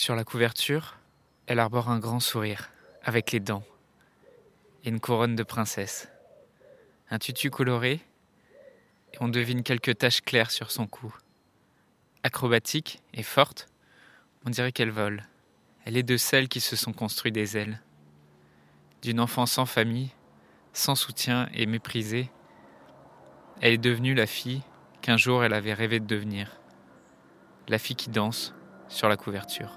Sur la couverture, elle arbore un grand sourire, avec les dents, et une couronne de princesse. Un tutu coloré, et on devine quelques taches claires sur son cou. Acrobatique et forte, on dirait qu'elle vole. Elle est de celles qui se sont construit des ailes. D'une enfant sans famille, sans soutien et méprisée, elle est devenue la fille qu'un jour elle avait rêvé de devenir. La fille qui danse sur la couverture.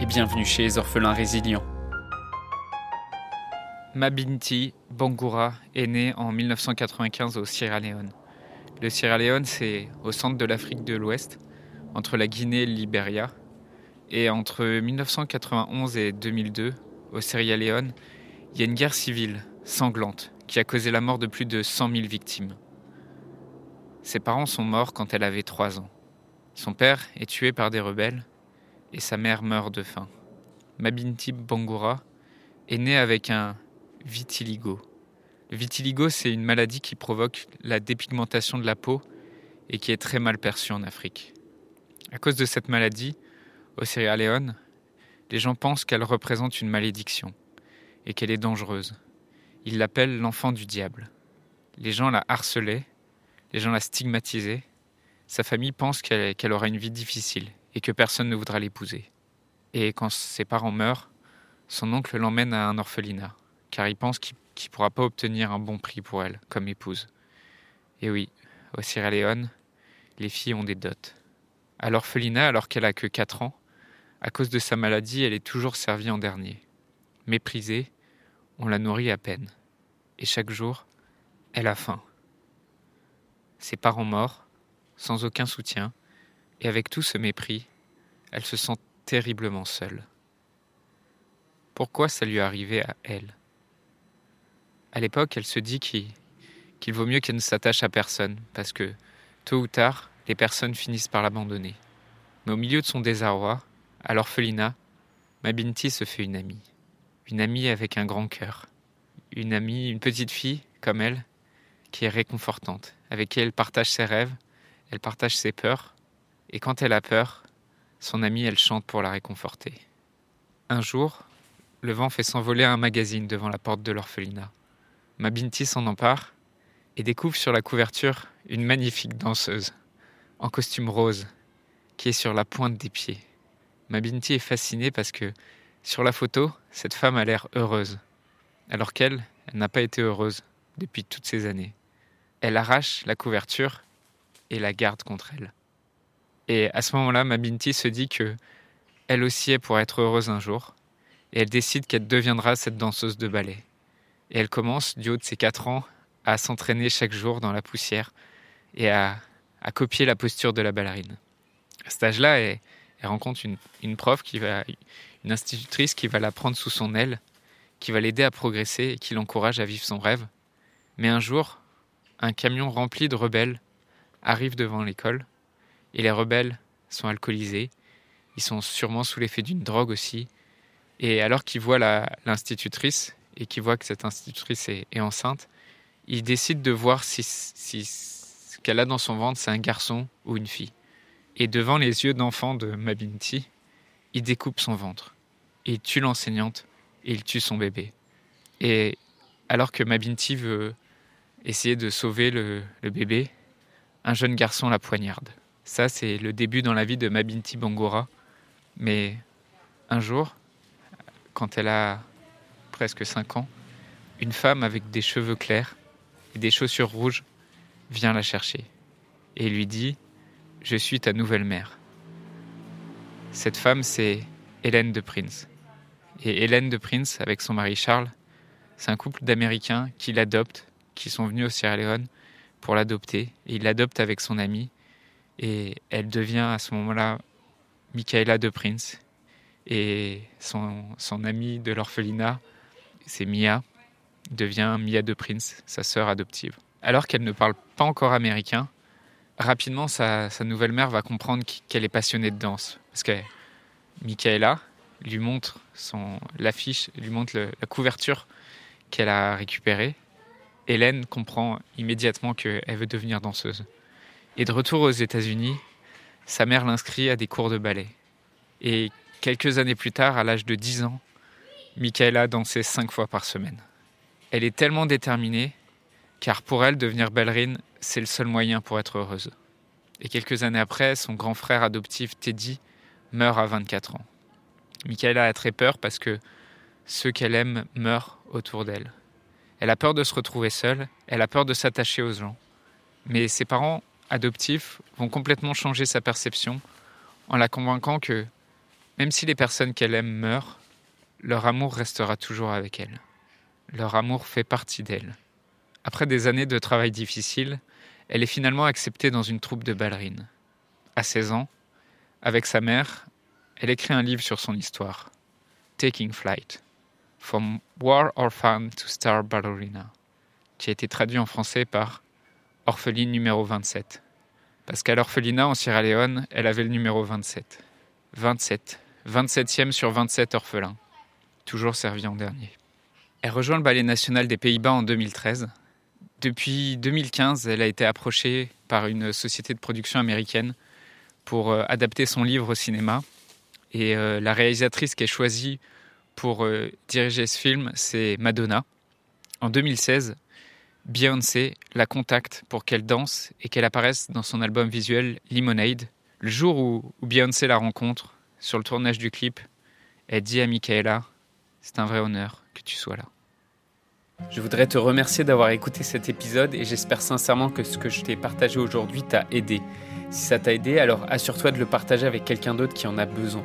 et bienvenue chez les orphelins résilients. Mabinti Bangura est né en 1995 au Sierra Leone. Le Sierra Leone, c'est au centre de l'Afrique de l'Ouest, entre la Guinée et le Libéria. Et entre 1991 et 2002, au Sierra Leone, il y a une guerre civile sanglante qui a causé la mort de plus de 100 000 victimes. Ses parents sont morts quand elle avait 3 ans. Son père est tué par des rebelles et sa mère meurt de faim. Mabinti Bangura est née avec un vitiligo, le vitiligo, c'est une maladie qui provoque la dépigmentation de la peau et qui est très mal perçue en Afrique. À cause de cette maladie, au Sierra Leone, les gens pensent qu'elle représente une malédiction et qu'elle est dangereuse. Ils l'appellent l'enfant du diable. Les gens la harcelaient, les gens la stigmatisaient. Sa famille pense qu'elle aura une vie difficile et que personne ne voudra l'épouser. Et quand ses parents meurent, son oncle l'emmène à un orphelinat, car il pense qu'il qui ne pourra pas obtenir un bon prix pour elle comme épouse. Et oui, au Sierra Leone, les filles ont des dots. À l'orphelinat, alors qu'elle a que 4 ans, à cause de sa maladie, elle est toujours servie en dernier. Méprisée, on la nourrit à peine. Et chaque jour, elle a faim. Ses parents morts, sans aucun soutien, et avec tout ce mépris, elle se sent terriblement seule. Pourquoi ça lui arrivait à elle? À l'époque, elle se dit qu'il vaut mieux qu'elle ne s'attache à personne, parce que tôt ou tard, les personnes finissent par l'abandonner. Mais au milieu de son désarroi, à l'orphelinat, Mabinti se fait une amie. Une amie avec un grand cœur. Une amie, une petite fille, comme elle, qui est réconfortante, avec qui elle partage ses rêves, elle partage ses peurs, et quand elle a peur, son amie, elle chante pour la réconforter. Un jour, le vent fait s'envoler un magazine devant la porte de l'orphelinat. Mabinti s'en empare et découvre sur la couverture une magnifique danseuse, en costume rose, qui est sur la pointe des pieds. Mabinti est fascinée parce que, sur la photo, cette femme a l'air heureuse, alors qu'elle, elle, n'a pas été heureuse depuis toutes ces années. Elle arrache la couverture et la garde contre elle. Et à ce moment-là, Mabinti se dit que elle aussi est pour être heureuse un jour, et elle décide qu'elle deviendra cette danseuse de ballet. Et elle commence, du haut de ses 4 ans, à s'entraîner chaque jour dans la poussière et à, copier la posture de la ballerine. À cet âge-là, elle, rencontre une, prof, qui va, une institutrice qui va la prendre sous son aile, qui va l'aider à progresser et qui l'encourage à vivre son rêve. Mais un jour, un camion rempli de rebelles arrive devant l'école et les rebelles sont alcoolisés. Ils sont sûrement sous l'effet d'une drogue aussi. Et alors qu'ils voient l'institutrice, et qui voit que cette institutrice est, enceinte, il décide de voir si, ce qu'elle a dans son ventre, c'est un garçon ou une fille. Et devant les yeux d'enfant de Mabinti, il découpe son ventre. il tue l'enseignante et il tue son bébé. Et alors que Mabinti veut essayer de sauver le, le bébé, un jeune garçon la poignarde. Ça, c'est le début dans la vie de Mabinti Bangora. Mais un jour, quand elle a presque 5 ans, une femme avec des cheveux clairs et des chaussures rouges vient la chercher et lui dit Je suis ta nouvelle mère. Cette femme, c'est Hélène de Prince. Et Hélène de Prince, avec son mari Charles, c'est un couple d'Américains qui l'adoptent, qui sont venus au Sierra Leone pour l'adopter. Et il l'adopte avec son ami, Et elle devient à ce moment-là Michaela de Prince. Et son, amie de l'orphelinat, c'est Mia, devient Mia de Prince, sa sœur adoptive. Alors qu'elle ne parle pas encore américain, rapidement sa, nouvelle mère va comprendre qu'elle est passionnée de danse. Parce que Michaela lui montre son l'affiche, lui montre la couverture qu'elle a récupérée. Hélène comprend immédiatement qu'elle veut devenir danseuse. Et de retour aux États-Unis, sa mère l'inscrit à des cours de ballet. Et quelques années plus tard, à l'âge de 10 ans, Michaela dansait cinq fois par semaine. Elle est tellement déterminée, car pour elle, devenir ballerine, c'est le seul moyen pour être heureuse. Et quelques années après, son grand frère adoptif Teddy meurt à 24 ans. Michaela a très peur parce que ceux qu'elle aime meurent autour d'elle. Elle a peur de se retrouver seule, elle a peur de s'attacher aux gens. Mais ses parents adoptifs vont complètement changer sa perception en la convainquant que même si les personnes qu'elle aime meurent, leur amour restera toujours avec elle. Leur amour fait partie d'elle. Après des années de travail difficile, elle est finalement acceptée dans une troupe de ballerines. À 16 ans, avec sa mère, elle écrit un livre sur son histoire, Taking Flight, From War Orphan to Star Ballerina, qui a été traduit en français par Orpheline numéro 27. Parce qu'à l'orphelinat en Sierra Leone, elle avait le numéro 27. 27. 27e sur 27 orphelins. Toujours servi en dernier. Elle rejoint le Ballet national des Pays-Bas en 2013. Depuis 2015, elle a été approchée par une société de production américaine pour euh, adapter son livre au cinéma. Et euh, la réalisatrice qui est choisie pour euh, diriger ce film, c'est Madonna. En 2016, Beyoncé la contacte pour qu'elle danse et qu'elle apparaisse dans son album visuel Lemonade. Le jour où, Beyoncé la rencontre, sur le tournage du clip, elle dit à Michaela C'est un vrai honneur que tu sois là. Je voudrais te remercier d'avoir écouté cet épisode et j'espère sincèrement que ce que je t'ai partagé aujourd'hui t'a aidé. Si ça t'a aidé, alors assure-toi de le partager avec quelqu'un d'autre qui en a besoin.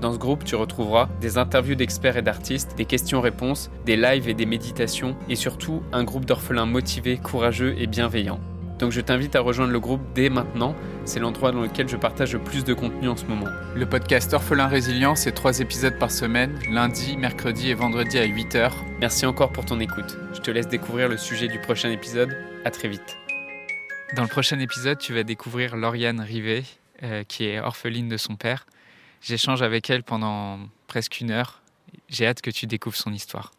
Dans ce groupe, tu retrouveras des interviews d'experts et d'artistes, des questions-réponses, des lives et des méditations, et surtout un groupe d'orphelins motivés, courageux et bienveillants. Donc je t'invite à rejoindre le groupe dès maintenant, c'est l'endroit dans lequel je partage le plus de contenu en ce moment. Le podcast Orphelin Résilient, c'est trois épisodes par semaine, lundi, mercredi et vendredi à 8h. Merci encore pour ton écoute. Je te laisse découvrir le sujet du prochain épisode. À très vite. Dans le prochain épisode, tu vas découvrir Lauriane Rivet, euh, qui est orpheline de son père. J'échange avec elle pendant presque une heure. J'ai hâte que tu découvres son histoire.